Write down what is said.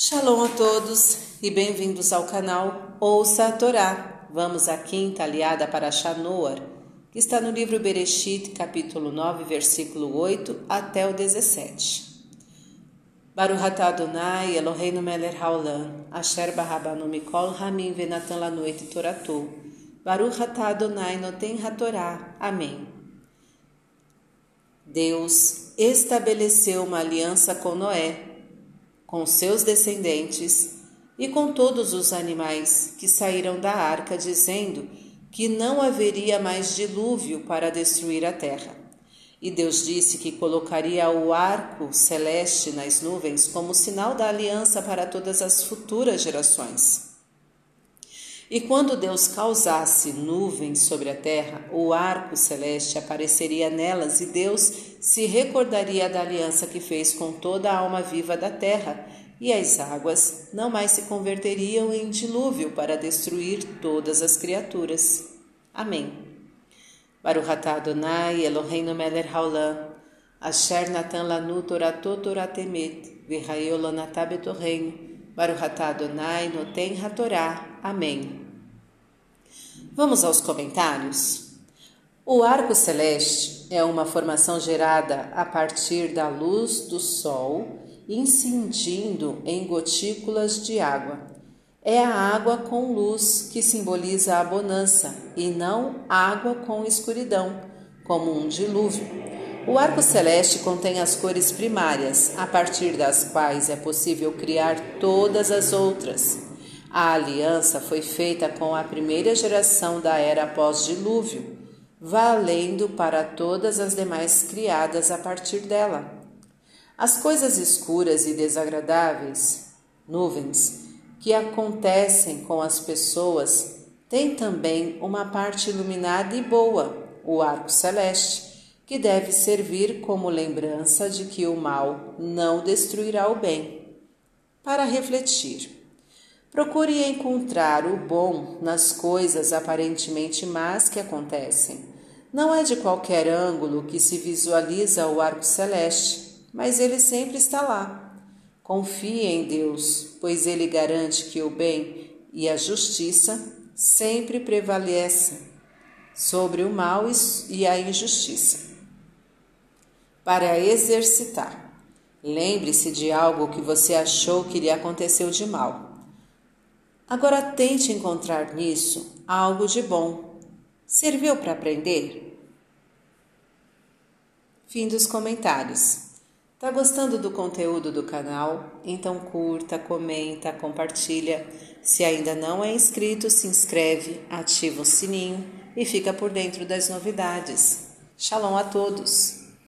Shalom a todos e bem-vindos ao canal Ouça a Torá. Vamos à quinta aliada para Shanoar, que está no livro Bereshit, capítulo 9, versículo 8 até o 17. Baruch atah Adonai Eloheinu melech haolam, asher barabanu mikol hamim venatan lanuet toratu. Baruch atah Adonai noten hatorá. Amém. Deus estabeleceu uma aliança com Noé com seus descendentes e com todos os animais que saíram da arca, dizendo que não haveria mais dilúvio para destruir a terra. E Deus disse que colocaria o arco celeste nas nuvens como sinal da aliança para todas as futuras gerações. E quando Deus causasse nuvens sobre a terra, o arco celeste apareceria nelas e Deus se recordaria da aliança que fez com toda a alma viva da terra, e as águas não mais se converteriam em dilúvio para destruir todas as criaturas. Amém. Baruch atah Adonai Eloheinu melech haolam, asher natan lanu toratot toratemet, Baruch atah Adonai noten hatorá. Amém. Vamos aos comentários? O arco celeste é uma formação gerada a partir da luz do sol incidindo em gotículas de água. É a água com luz que simboliza a bonança e não água com escuridão, como um dilúvio. O arco celeste contém as cores primárias, a partir das quais é possível criar todas as outras. A aliança foi feita com a primeira geração da era pós-dilúvio valendo para todas as demais criadas a partir dela. As coisas escuras e desagradáveis, nuvens, que acontecem com as pessoas, têm também uma parte iluminada e boa, o arco celeste, que deve servir como lembrança de que o mal não destruirá o bem. Para refletir. Procure encontrar o bom nas coisas aparentemente más que acontecem. Não é de qualquer ângulo que se visualiza o arco celeste, mas ele sempre está lá. Confie em Deus, pois ele garante que o bem e a justiça sempre prevalecem sobre o mal e a injustiça. Para exercitar, lembre-se de algo que você achou que lhe aconteceu de mal Agora tente encontrar nisso algo de bom. Serviu para aprender? Fim dos comentários. Tá gostando do conteúdo do canal? Então curta, comenta, compartilha. Se ainda não é inscrito, se inscreve, ativa o sininho e fica por dentro das novidades. Shalom a todos!